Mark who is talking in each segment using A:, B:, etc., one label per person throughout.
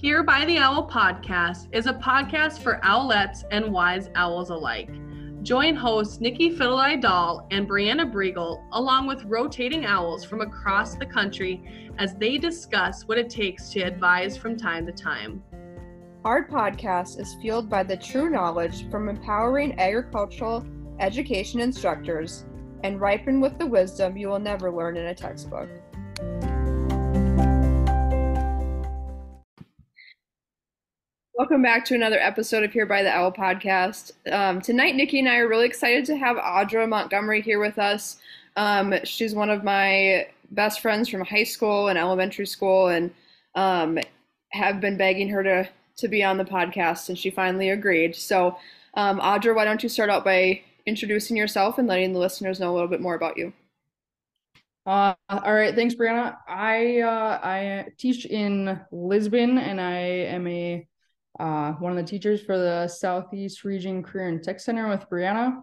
A: Here by the Owl podcast is a podcast for owlets and wise owls alike. Join hosts Nikki Fideldy-Doll and Brianna Briegel, along with rotating owls from across the country, as they discuss what it takes to advise from time to time.
B: Our podcast is fueled by the true knowledge from empowering agricultural education instructors and ripened with the wisdom you will never learn in a textbook. Welcome back to another episode of Here by the Owl podcast. Um, tonight, Nikki and I are really excited to have Audra Montgomery here with us. Um, she's one of my best friends from high school and elementary school, and um, have been begging her to to be on the podcast, and she finally agreed. So, um, Audra, why don't you start out by introducing yourself and letting the listeners know a little bit more about you?
C: Uh, all right, thanks, Brianna. I uh, I teach in Lisbon, and I am a uh, one of the teachers for the Southeast Region Career and Tech Center with Brianna.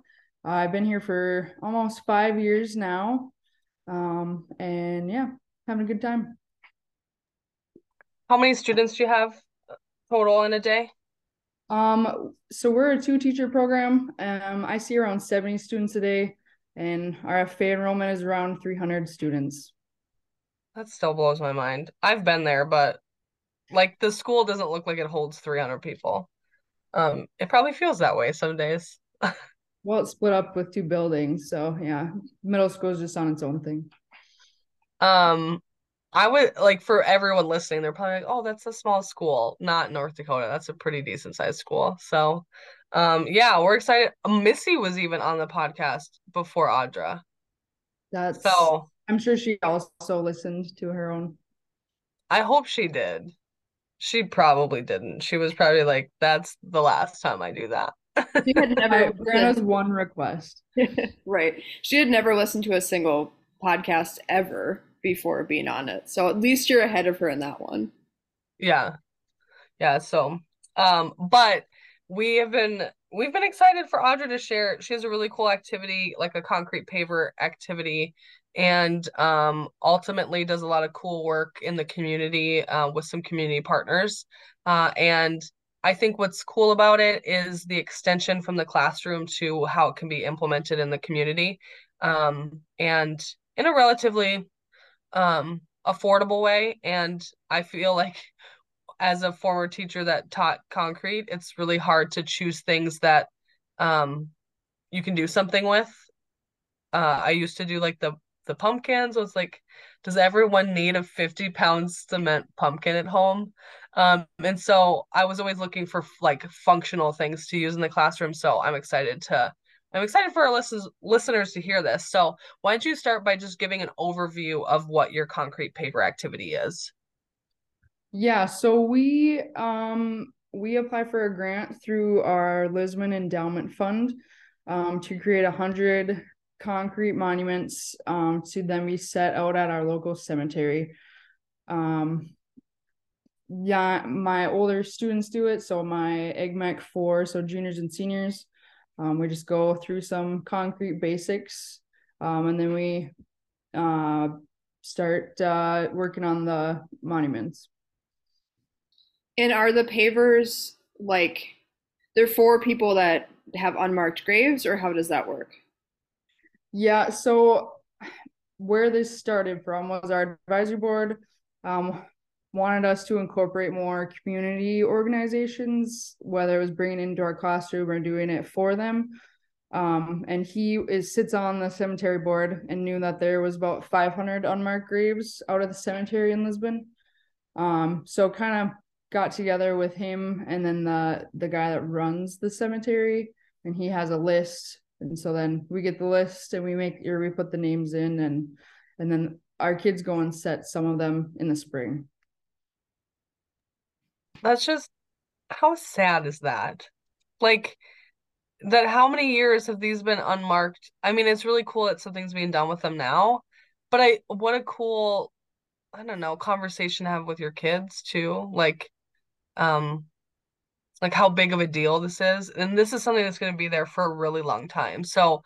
C: Uh, I've been here for almost five years now. Um, and yeah, having a good time.
A: How many students do you have total in a day?
C: Um, so we're a two teacher program. Um, I see around 70 students a day, and our FFA enrollment is around 300 students.
A: That still blows my mind. I've been there, but like the school doesn't look like it holds 300 people. Um, it probably feels that way some days.
C: well, it's split up with two buildings, so yeah, middle school is just on its own thing.
A: Um, I would like for everyone listening, they're probably like, "Oh, that's a small school, not North Dakota. That's a pretty decent sized school." So, um, yeah, we're excited. Missy was even on the podcast before Audra.
C: That's so. I'm sure she also listened to her own.
A: I hope she did. She probably didn't. She was probably like, "That's the last time I do that."
C: she had never. Brianna's one request.
B: right. She had never listened to a single podcast ever before being on it, so at least you're ahead of her in that one.
A: Yeah, yeah. So, um, but we have been we've been excited for Audra to share. She has a really cool activity, like a concrete paver activity and um, ultimately does a lot of cool work in the community uh, with some community partners. Uh, and I think what's cool about it is the extension from the classroom to how it can be implemented in the community um, and in a relatively um, affordable way. And I feel like as a former teacher that taught concrete, it's really hard to choose things that um, you can do something with. Uh, I used to do like the the pumpkins was like does everyone need a 50 pound cement pumpkin at home? Um, and so i was always looking for like functional things to use in the classroom so i'm excited to i'm excited for our listeners listeners to hear this. So why don't you start by just giving an overview of what your concrete paver activity is?
C: Yeah so we um we apply for a grant through our lisbon endowment fund um, to create a hundred concrete monuments um, to then be set out at our local cemetery. Um, yeah, my older students do it. So my Ag Mech four, so juniors and seniors, um, we just go through some concrete basics, um, and then we uh, start uh, working on the monuments.
B: And are the pavers like they're for people that have unmarked graves, or how does that work?
C: Yeah, so where this started from was our advisory board um, wanted us to incorporate more community organizations, whether it was bringing into our classroom or doing it for them. Um, and he is sits on the cemetery board and knew that there was about 500 unmarked graves out of the cemetery in Lisbon. Um, so kind of got together with him and then the the guy that runs the cemetery, and he has a list and so then we get the list and we make or we put the names in and and then our kids go and set some of them in the spring.
A: That's just how sad is that? Like that how many years have these been unmarked? I mean it's really cool that something's being done with them now but i what a cool i don't know conversation to have with your kids too like um like how big of a deal this is and this is something that's going to be there for a really long time. So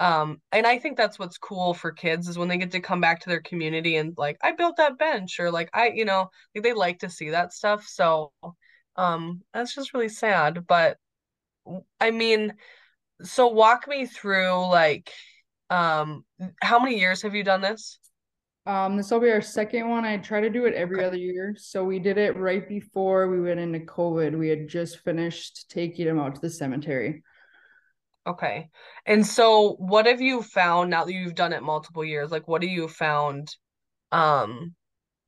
A: um and i think that's what's cool for kids is when they get to come back to their community and like i built that bench or like i you know like they like to see that stuff. So um that's just really sad but i mean so walk me through like um how many years have you done this
C: um this will be our second one i try to do it every okay. other year so we did it right before we went into covid we had just finished taking them out to the cemetery
A: Okay. And so what have you found now that you've done it multiple years? Like what have you found um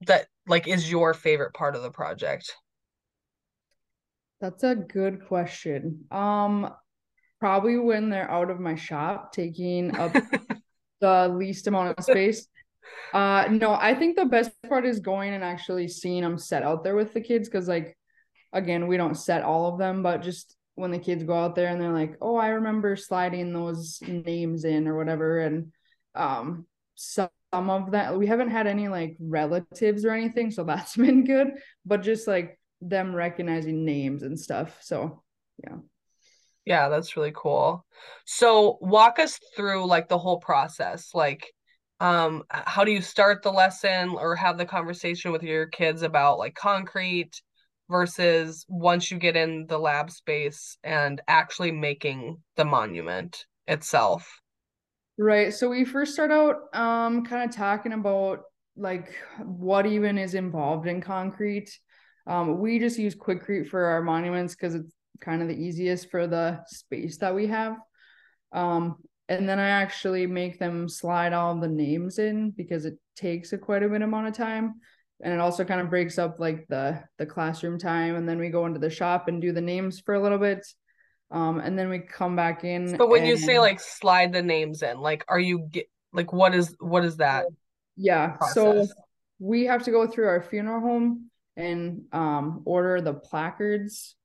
A: that like is your favorite part of the project?
C: That's a good question. Um probably when they're out of my shop taking up the least amount of space. Uh no, I think the best part is going and actually seeing them set out there with the kids cuz like again, we don't set all of them, but just when the kids go out there and they're like, "Oh, I remember sliding those names in or whatever," and um, some of that we haven't had any like relatives or anything, so that's been good. But just like them recognizing names and stuff, so yeah.
A: Yeah, that's really cool. So walk us through like the whole process. Like, um, how do you start the lesson or have the conversation with your kids about like concrete? versus once you get in the lab space and actually making the monument itself
C: right so we first start out um kind of talking about like what even is involved in concrete um we just use Quikrete for our monuments because it's kind of the easiest for the space that we have um and then i actually make them slide all the names in because it takes a quite a bit amount of time. And it also kind of breaks up like the the classroom time. And then we go into the shop and do the names for a little bit. Um and then we come back in
A: but when
C: and...
A: you say like slide the names in like are you get like what is what is that
C: yeah process? so we have to go through our funeral home and um order the placards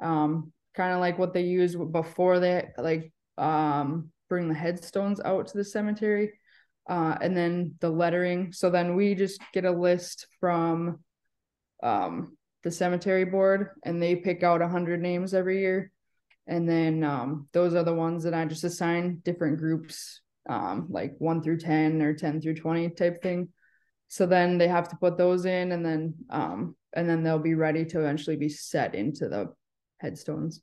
C: um kind of like what they use before they like um bring the headstones out to the cemetery uh, and then the lettering. So then we just get a list from um, the cemetery board, and they pick out a hundred names every year, and then um, those are the ones that I just assign different groups, um, like one through ten or ten through twenty type thing. So then they have to put those in, and then um, and then they'll be ready to eventually be set into the headstones.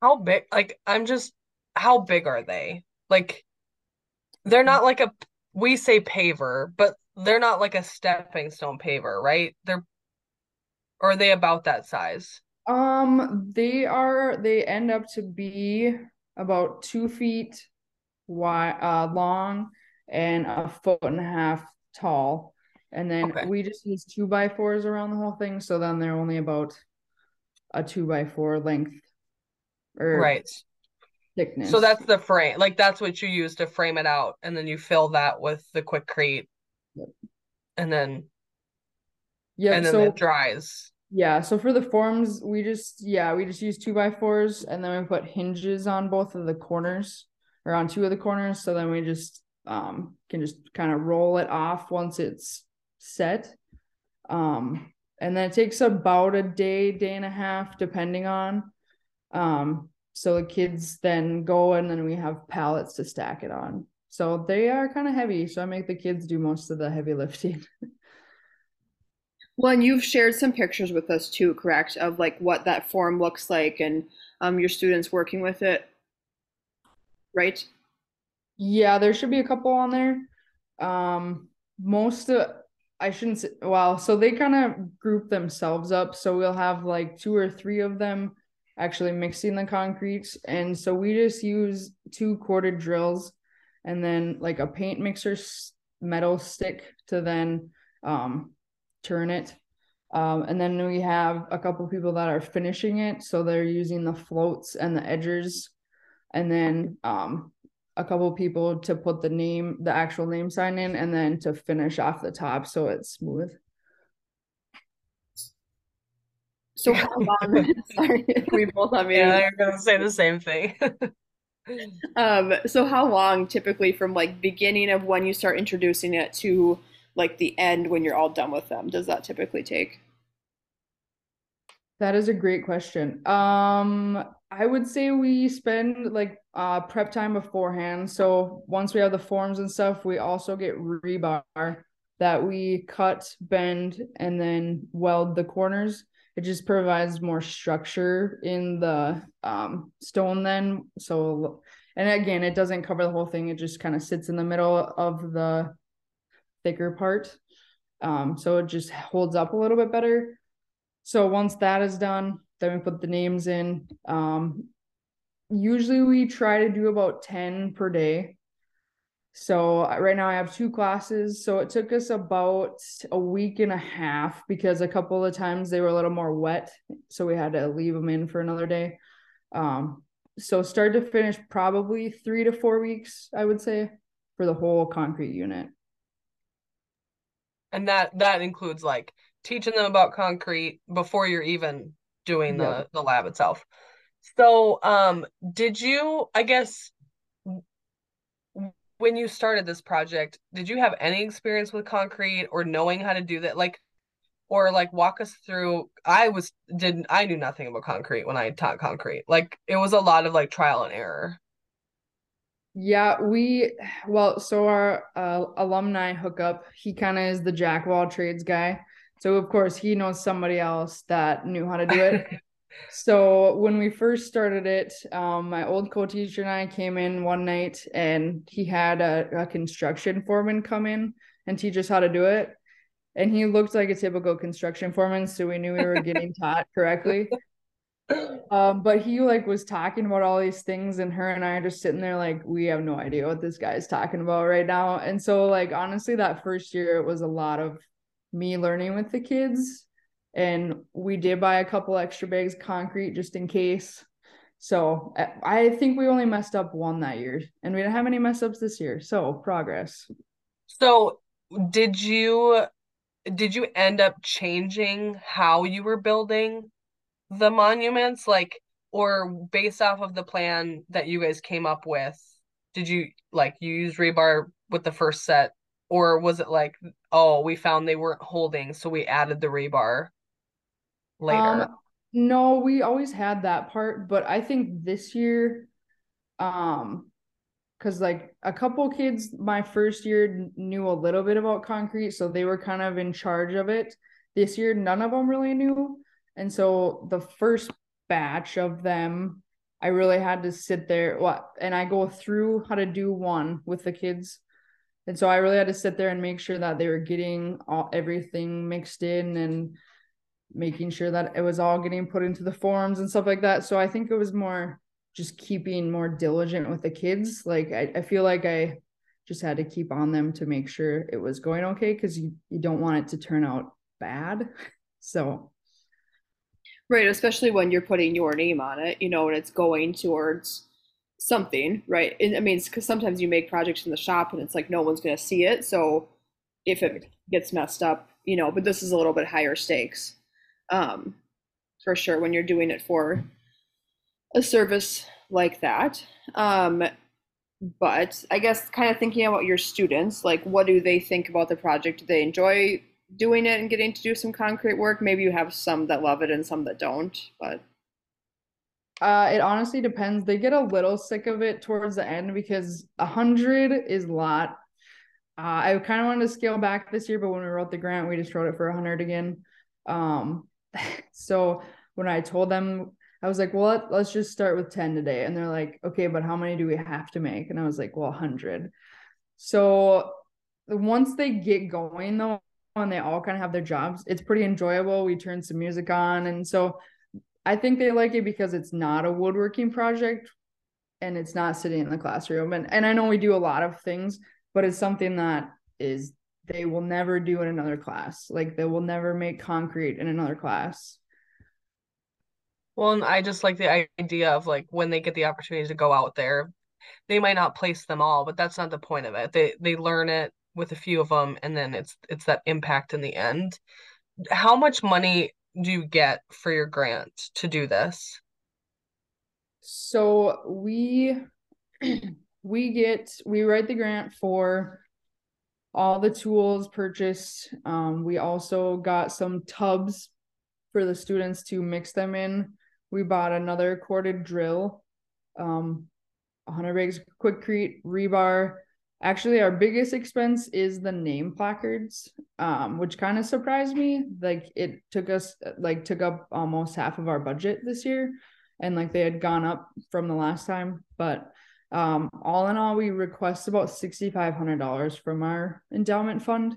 A: How big? Like I'm just how big are they? Like they're not like a we say paver, but they're not like a stepping stone paver, right? They're or are they about that size?
C: Um, they are they end up to be about two feet wide uh long and a foot and a half tall. And then okay. we just use two by fours around the whole thing. So then they're only about a two by four length.
A: Or right thickness. So that's the frame. Like that's what you use to frame it out, and then you fill that with the Quikrete, yep. and then yeah, and then so, it dries.
C: Yeah. So for the forms, we just yeah we just use two by fours, and then we put hinges on both of the corners or on two of the corners. So then we just um can just kind of roll it off once it's set. Um, and then it takes about a day, day and a half, depending on. Um, so the kids then go and then we have pallets to stack it on. So they are kind of heavy. So I make the kids do most of the heavy lifting.
B: well, and you've shared some pictures with us too, correct? Of like what that form looks like and um, your students working with it, right?
C: Yeah, there should be a couple on there. Um, most of, I shouldn't say, well, so they kind of group themselves up. So we'll have like two or three of them actually mixing the concrete. And so we just use two corded drills and then like a paint mixer metal stick to then um, turn it. Um, and then we have a couple people that are finishing it. So they're using the floats and the edgers. And then um, a couple people to put the name, the actual name sign in, and then to finish off the top so it's smooth.
B: So how long? sorry, we both have.
A: Yeah, you're gonna say the same thing.
B: um. So how long, typically, from like beginning of when you start introducing it to like the end when you're all done with them, does that typically take?
C: That is a great question. Um, I would say we spend like uh prep time beforehand. So once we have the forms and stuff, we also get rebar that we cut, bend, and then weld the corners. It just provides more structure in the um, stone then. So and again, it doesn't cover the whole thing. It just kind of sits in the middle of the thicker part. Um, so it just holds up a little bit better. So once that is done, then we put the names in. Um, usually we try to do about 10 per day. So uh, right now I have two classes. So it took us about a week and a half because a couple of times they were a little more wet. So we had to leave them in for another day. Um, so start to finish, probably three to four weeks, I would say, for the whole concrete unit.
A: And that that includes like teaching them about concrete before you're even doing the yep. the lab itself. So, um, did you, I guess, when you started this project, did you have any experience with concrete or knowing how to do that? Like, or like walk us through. I was didn't I knew nothing about concrete when I taught concrete. Like, it was a lot of like trial and error.
C: Yeah, we well, so our uh, alumni hookup, he kind of is the jack of all trades guy. So of course he knows somebody else that knew how to do it. so when we first started it, um, my old co-teacher and I came in one night and he had a, a construction foreman come in and teach us how to do it. And he looked like a typical construction foreman, so we knew we were getting taught correctly. Um but he like was talking about all these things and her and i are just sitting there like we have no idea what this guy is talking about right now. And so like honestly that first year it was a lot of me learning with the kids and we did buy a couple extra bags of concrete just in case. So i think we only messed up one that year and we didn't have any mess ups this year. So progress.
A: So did you did you end up changing how you were building the monuments? Like or based off of the plan that you guys came up with did you like you use rebar with the first set or was it like oh we found they weren't holding so we added the rebar later um,
C: no we always had that part but i think this year um because like a couple kids my first year knew a little bit about concrete so they were kind of in charge of it this year none of them really knew and so the first batch of them, I really had to sit there what and I go through how to do one with the kids. And so I really had to sit there and make sure that they were getting all everything mixed in and making sure that it was all getting put into the forms and stuff like that. So I think it was more just keeping more diligent with the kids. Like I, I feel like I just had to keep on them to make sure it was going okay because you, you don't want it to turn out bad. So
B: Right, especially when you're putting your name on it, you know, and it's going towards something, right? And, I mean, because sometimes you make projects in the shop and it's like no one's going to see it. So if it gets messed up, you know, but this is a little bit higher stakes um, for sure when you're doing it for a service like that. Um, but I guess kind of thinking about your students, like what do they think about the project? Do they enjoy doing it and getting to do some concrete work. Maybe you have some that love it and some that don't, but
C: uh, it honestly depends. They get a little sick of it towards the end because a hundred is a lot. Uh, I kind of wanted to scale back this year, but when we wrote the grant, we just wrote it for a hundred again. Um, so when I told them, I was like, well, let, let's just start with 10 today. And they're like, okay, but how many do we have to make? And I was like, well, 100. So once they get going, though, and they all kind of have their jobs. It's pretty enjoyable. We turn some music on. And so I think they like it because it's not a woodworking project and it's not sitting in the classroom. And and I know we do a lot of things, but it's something that is they will never do in another class. Like they will never make concrete in another class.
A: Well, and I just like the idea of like when they get the opportunity to go out there, they might not place them all, but that's not the point of it. They they learn it with a few of them and then it's it's that impact in the end how much money do you get for your grant to do this
C: so we we get we write the grant for all the tools purchased um, we also got some tubs for the students to mix them in we bought another corded drill, um, 100 bags Quikrete, rebar. Actually, our biggest expense is the name placards, um, which kind of surprised me. Like it took us like took up almost half of our budget this year, and like they had gone up from the last time. But um, all in all, we request about sixty five hundred dollars from our endowment fund,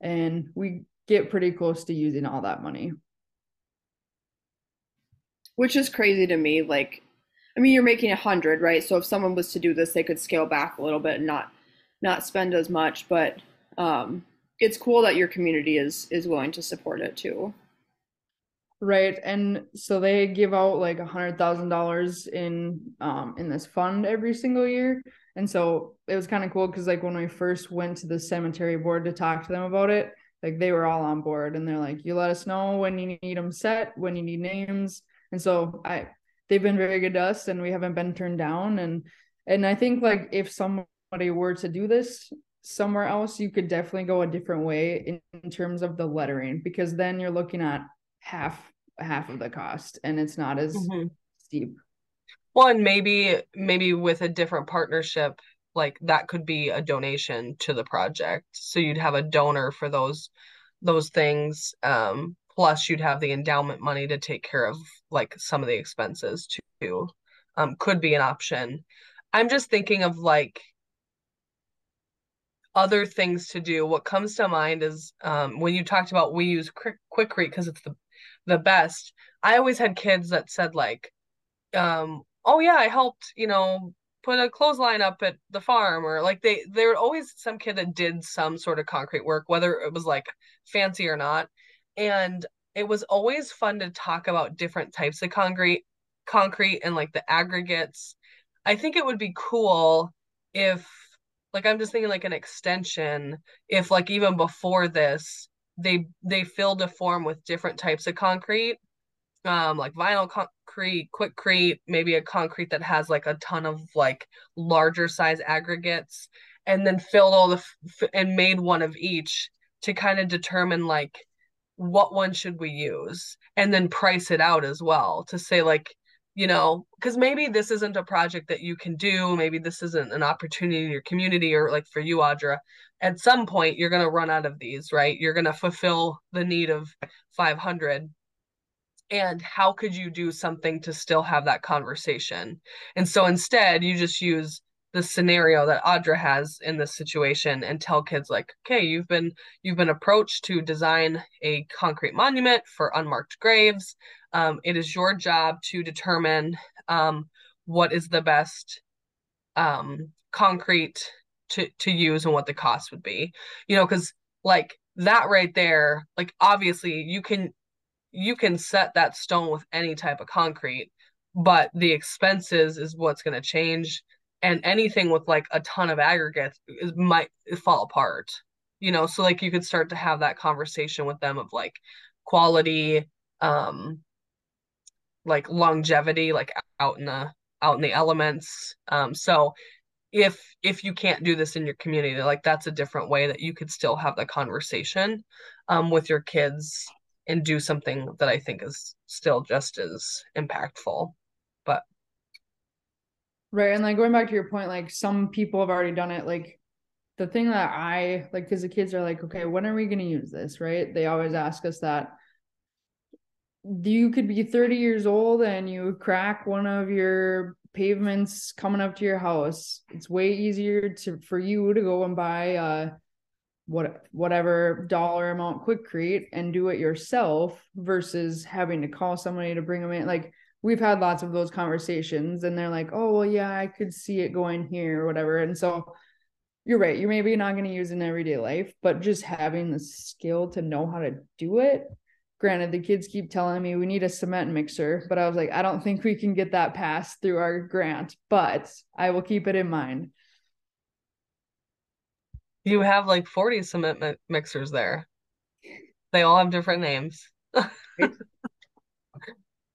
C: and we get pretty close to using all that money.
B: Which is crazy to me. Like, I mean, you're making a hundred, right? So if someone was to do this, they could scale back a little bit and not not spend as much. But um, it's cool that your community is is willing to support it too.
C: Right, and so they give out like a hundred thousand dollars in um in this fund every single year, and so it was kind of cool because like when we first went to the cemetery board to talk to them about it, like they were all on board and they're like, you let us know when you need them set, when you need names, and so I they've been very good to us and we haven't been turned down. And and I think like if somebody were to do this somewhere else you could definitely go a different way in, in terms of the lettering because then you're looking at half half of the cost and it's not as mm-hmm. steep.
A: Well and maybe maybe with a different partnership like that could be a donation to the project. So you'd have a donor for those those things um plus you'd have the endowment money to take care of like some of the expenses too um could be an option. I'm just thinking of like other things to do. What comes to mind is um when you talked about we use quick quikrete because it's the the best. I always had kids that said like um oh yeah i helped you know put a clothesline up at the farm or like they there were always some kid that did some sort of concrete work whether it was like fancy or not. And it was always fun to talk about different types of concrete concrete and like the aggregates. I think it would be cool if like i'm just thinking like an extension if like even before this they they filled a form with different types of concrete um like vinyl concrete Quikrete maybe a concrete that has like a ton of like larger size aggregates and then filled all the f- and made one of each to kind of determine like what one should we use and then price it out as well to say like you know because maybe this isn't a project that you can do maybe this isn't an opportunity in your community or like for you audra. At some point you're going to run out of these right? You're going to fulfill the need of 500 and how could you do something to still have that conversation? And so instead you just use the scenario that Audra has in this situation and tell kids like, okay, you've been you've been approached to design a concrete monument for unmarked graves. Um, it is your job to determine um, what is the best um, concrete to to use and what the cost would be. You know, because like that right there, like obviously you can you can set that stone with any type of concrete, but the expenses is what's going to change and anything with like a ton of aggregates is, might fall apart you know? So like you could start to have that conversation with them of like quality um like longevity like out in the out in the elements. Um so if if you can't do this in your community like that's a different way that you could still have the conversation um with your kids and do something that i think is still just as impactful
C: Right. And like going back to your point, like some people have already done it. Like the thing that I like, because the kids are like, okay, when are we going to use this? Right. They always ask us that. You could be 30 years old and you crack one of your pavements coming up to your house. It's way easier to for you to go and buy uh what whatever dollar amount quikrete and do it yourself versus having to call somebody to bring them in. Like we've had lots of those conversations and they're like oh well yeah i could see it going here or whatever. And so you're right you're maybe not going to use in everyday life but just having the skill to know how to do it. Granted the kids keep telling me we need a cement mixer but i was like i don't think we can get that passed through our grant but i will keep it in mind.
A: You have like 40 cement mi- mixers there. They all have different names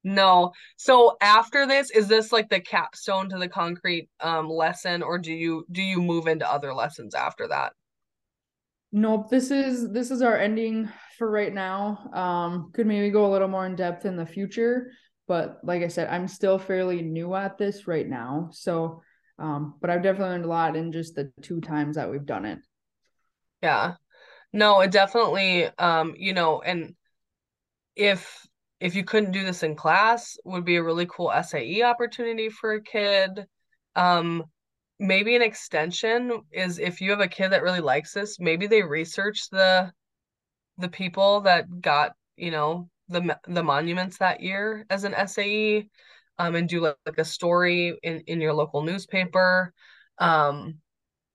A: No. So after this, is this like the capstone to the concrete um lesson or do you do you move into other lessons after that?
C: Nope, this is this is our ending for right now. Um could maybe go a little more in depth in the future, but like I said, I'm still fairly new at this right now. So, um, but I've definitely learned a lot in just the two times that we've done it.
A: Yeah. No, it definitely, um, you know, and if if you couldn't do this in class, would be a really cool SAE opportunity for a kid. Um, maybe an extension is if you have a kid that really likes this, maybe they research the the people that got, you know, the the monuments that year as an SAE, um, and do like, like a story in in your local newspaper, um,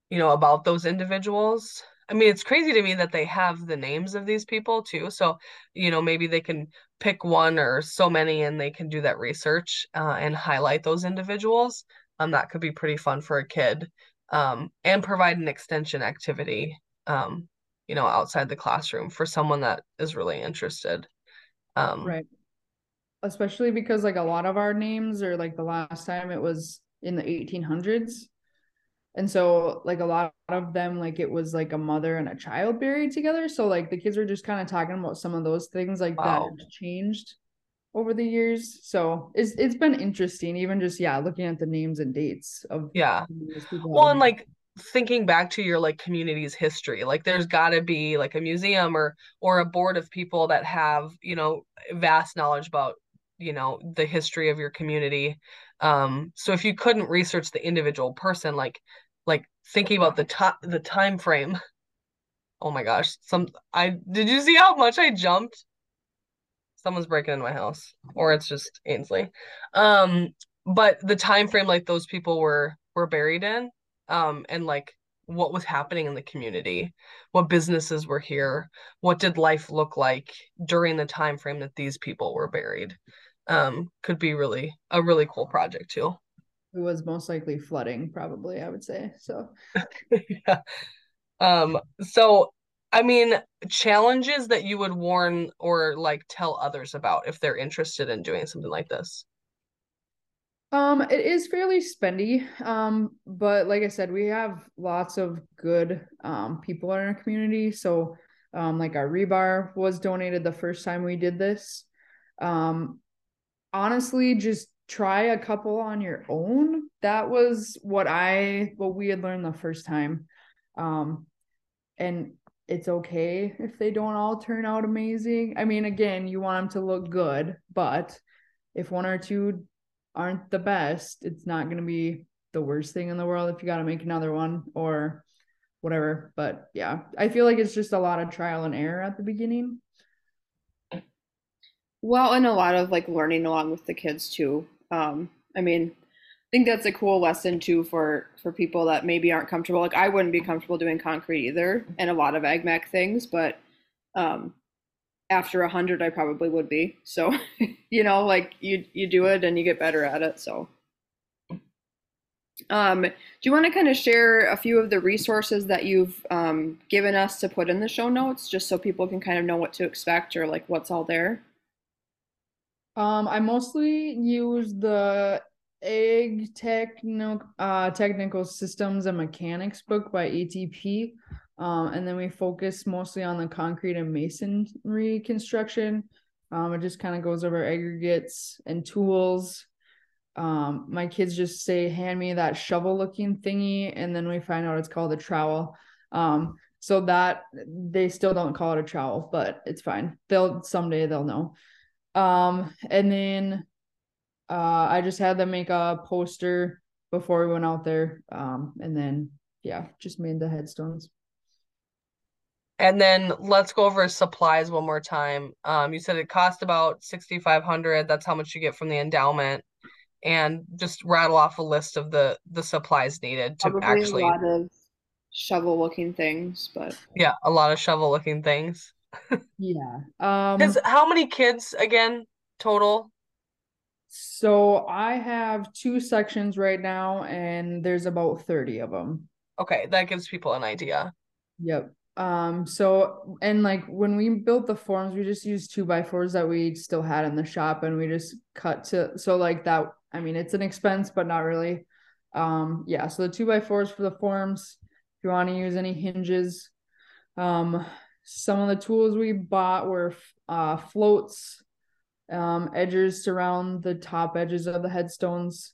A: you know, about those individuals. I mean, it's crazy to me that they have the names of these people too. So, you know, maybe they can pick one or so many and they can do that research uh, and highlight those individuals. Um, that could be pretty fun for a kid um, and provide an extension activity, um, you know, outside the classroom for someone that is really interested. Um,
C: right. Especially because like a lot of our names are like the last time it was in the 1800s and so like a lot of them like it was like a mother and a child buried together. So like the kids were just kind of talking about some of those things like wow. that changed over the years. So it's it's been interesting even just yeah looking at the names and dates of
A: yeah. well and like thinking back to your like community's history like there's got to be like a museum or or a board of people that have you know vast knowledge about you know the history of your community. Um so if you couldn't research the individual person like like thinking about the top the time frame. Oh my gosh. Some I did you see how much I jumped? Someone's breaking into my house. Or it's just Ainsley. Um, but the time frame like those people were were buried in, um, and like what was happening in the community, what businesses were here, what did life look like during the time frame that these people were buried. Um, could be really a really cool project too
C: it was most likely flooding probably i would say so.
A: Yeah. Um so i mean challenges that you would warn or like tell others about if they're interested in doing something like this?
C: Um it is fairly spendy um but like i said we have lots of good um people in our community so um like our rebar was donated the first time we did this. Um honestly just try a couple on your own. That was what I what we had learned the first time. Um and it's okay if they don't all turn out amazing. I mean, again, you want them to look good, but if one or two aren't the best, it's not going to be the worst thing in the world if you got to make another one or whatever. But yeah, I feel like it's just a lot of trial and error at the beginning.
B: Well, and a lot of like learning along with the kids too. Um, I mean, I think that's a cool lesson too for for people that maybe aren't comfortable. Like I wouldn't be comfortable doing concrete either, and a lot of AgMech things, but um, after a hundred, I probably would be. So, you know, like you you do it and you get better at it. So, um, do you want to kind of share a few of the resources that you've um, given us to put in the show notes, just so people can kind of know what to expect or like what's all there?
C: Um, I mostly use the Ag Techno uh, Technical Systems and Mechanics book by ATP. Um, and then we focus mostly on the concrete and masonry construction. Um, it just kind of goes over aggregates and tools. Um, my kids just say, hand me that shovel looking thingy. And then we find out it's called a trowel. Um, so that they still don't call it a trowel, but it's fine. They'll someday they'll know. Um, and then uh, I just had them make a poster before we went out there. Um, and then yeah, just made the headstones.
A: And then let's go over supplies one more time. Um, you said it cost about sixty five hundred. That's how much you get from the endowment, and just rattle off a list of the the supplies needed to Probably actually. A lot of
B: shovel looking things, but
A: yeah, a lot of shovel looking things
C: yeah. Um
A: Cuz how many kids again total?
C: So I have two sections right now and there's about 30 of them.
A: Okay, that gives people an idea.
C: Yep. Um so and like when we built the forms we just used two by fours that we still had in the shop and we just cut to so like that I mean it's an expense but not really. Um yeah, so the two by fours for the forms. If you want to use any hinges, um some of the tools we bought were uh, floats, um, edges surround the top edges of the headstones,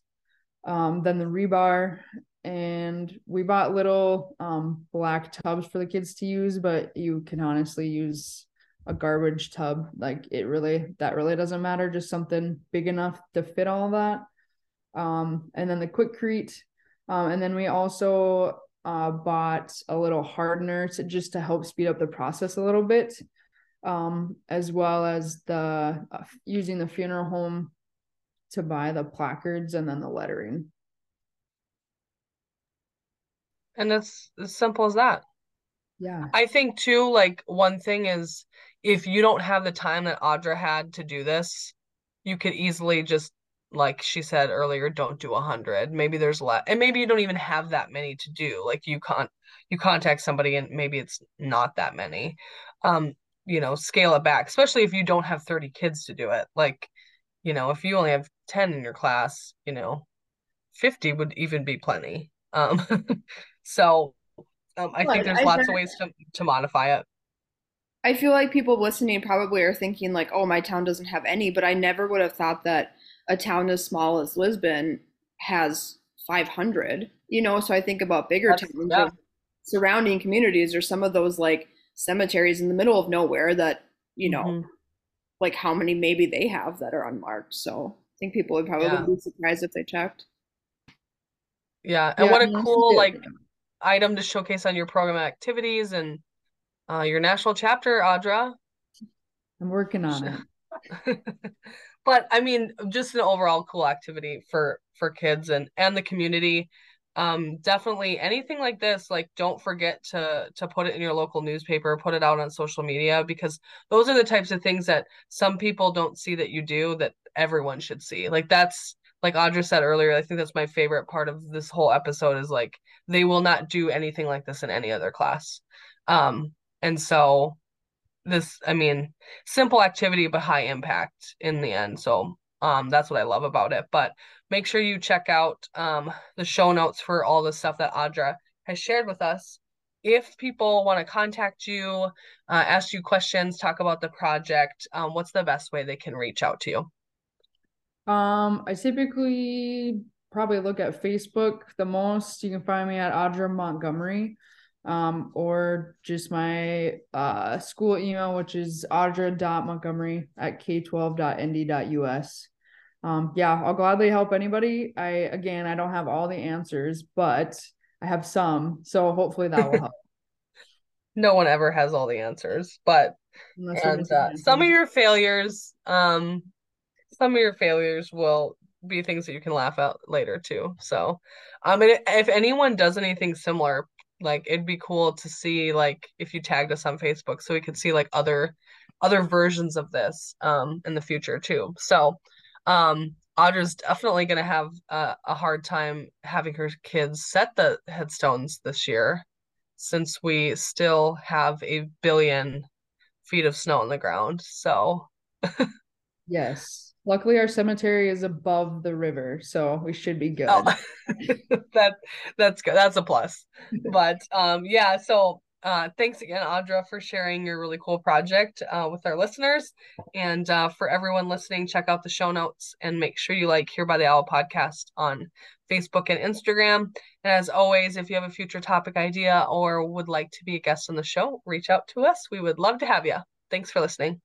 C: um, then the rebar. And we bought little um, black tubs for the kids to use, but you can honestly use a garbage tub. Like it really, that really doesn't matter. Just something big enough to fit all that. Um, and then the Quikrete. Um, and then we also uh, bought a little hardener to just to help speed up the process a little bit, um, as well as the uh, using the funeral home to buy the placards and then the lettering.
A: And it's as simple as that.
C: Yeah.
A: I think too, like one thing is if you don't have the time that Audra had to do this, you could easily just like she said earlier, don't do a hundred. Maybe there's less, and maybe you don't even have that many to do. Like you can't, you contact somebody and maybe it's not that many. Um, you know, scale it back, especially if you don't have 30 kids to do it. Like, you know, if you only have 10 in your class, you know, 50 would even be plenty. Um, so um, I think there's
B: I
A: lots of ways to, to modify it.
B: I feel like people listening probably are thinking like, "Oh, my town doesn't have any," but I never would have thought that a town as small as Lisbon has 500. You know, so I think about bigger
A: That's,
B: towns,
A: yeah.
B: surrounding communities, or some of those like cemeteries in the middle of nowhere that you know,
A: Mhm.
B: like how many maybe they have that are unmarked. So I think people would probably
A: Yeah.
B: be surprised if they checked.
A: Yeah, and
C: Yeah,
A: what a cool
C: it-
A: like item to showcase on your program activities and uh, your national chapter, Audra.
C: I'm working on it.
A: but I mean, just an overall cool activity for for kids and and the community. Um, definitely anything like this, like don't forget to to put it in your local newspaper, put it out on social media because those are the types of things that some people don't see that you do that everyone should see. Like that's like Audra said earlier, I think that's my favorite part of this whole episode is like they will not do anything like this in any other class. Um, and so this i mean simple activity but high impact in the end. So um that's what i love about it. But make sure you check out um the show notes for all the stuff that audra has shared with us. If people want to contact you uh, ask you questions talk about the project um, what's the best way they can reach out to you?
C: Um, I typically probably look at Facebook the most. You can find me at Audra Montgomery, um, or just my uh school email, which is audra.montgomery at k12.nd.us. Um, yeah, I'll gladly help anybody. I again, I don't have all the answers, but I have some, so hopefully that will help.
A: no one ever has all the answers but and uh, some of your failures um some of your failures will be things that you can laugh at later too so um and if anyone does anything similar like it'd be cool to see like if you tagged us on facebook so we could see like other other versions of this um in the future too so um Audra's definitely to have uh, a hard time having her kids set the headstones this year since we still have a billion feet of snow on the ground. So
C: Yes. Luckily, our cemetery is above the river, so we should be good.
A: oh, that that's good. That's a plus. But um yeah, so uh thanks again, Audra, for sharing your really cool project uh with our listeners. And uh for everyone listening, check out the show notes and make sure you like Here by the Owl podcast on Facebook and Instagram. And as always, if you have a future topic idea or would like to be a guest on the show, reach out to us. We would love to have you. Thanks for listening.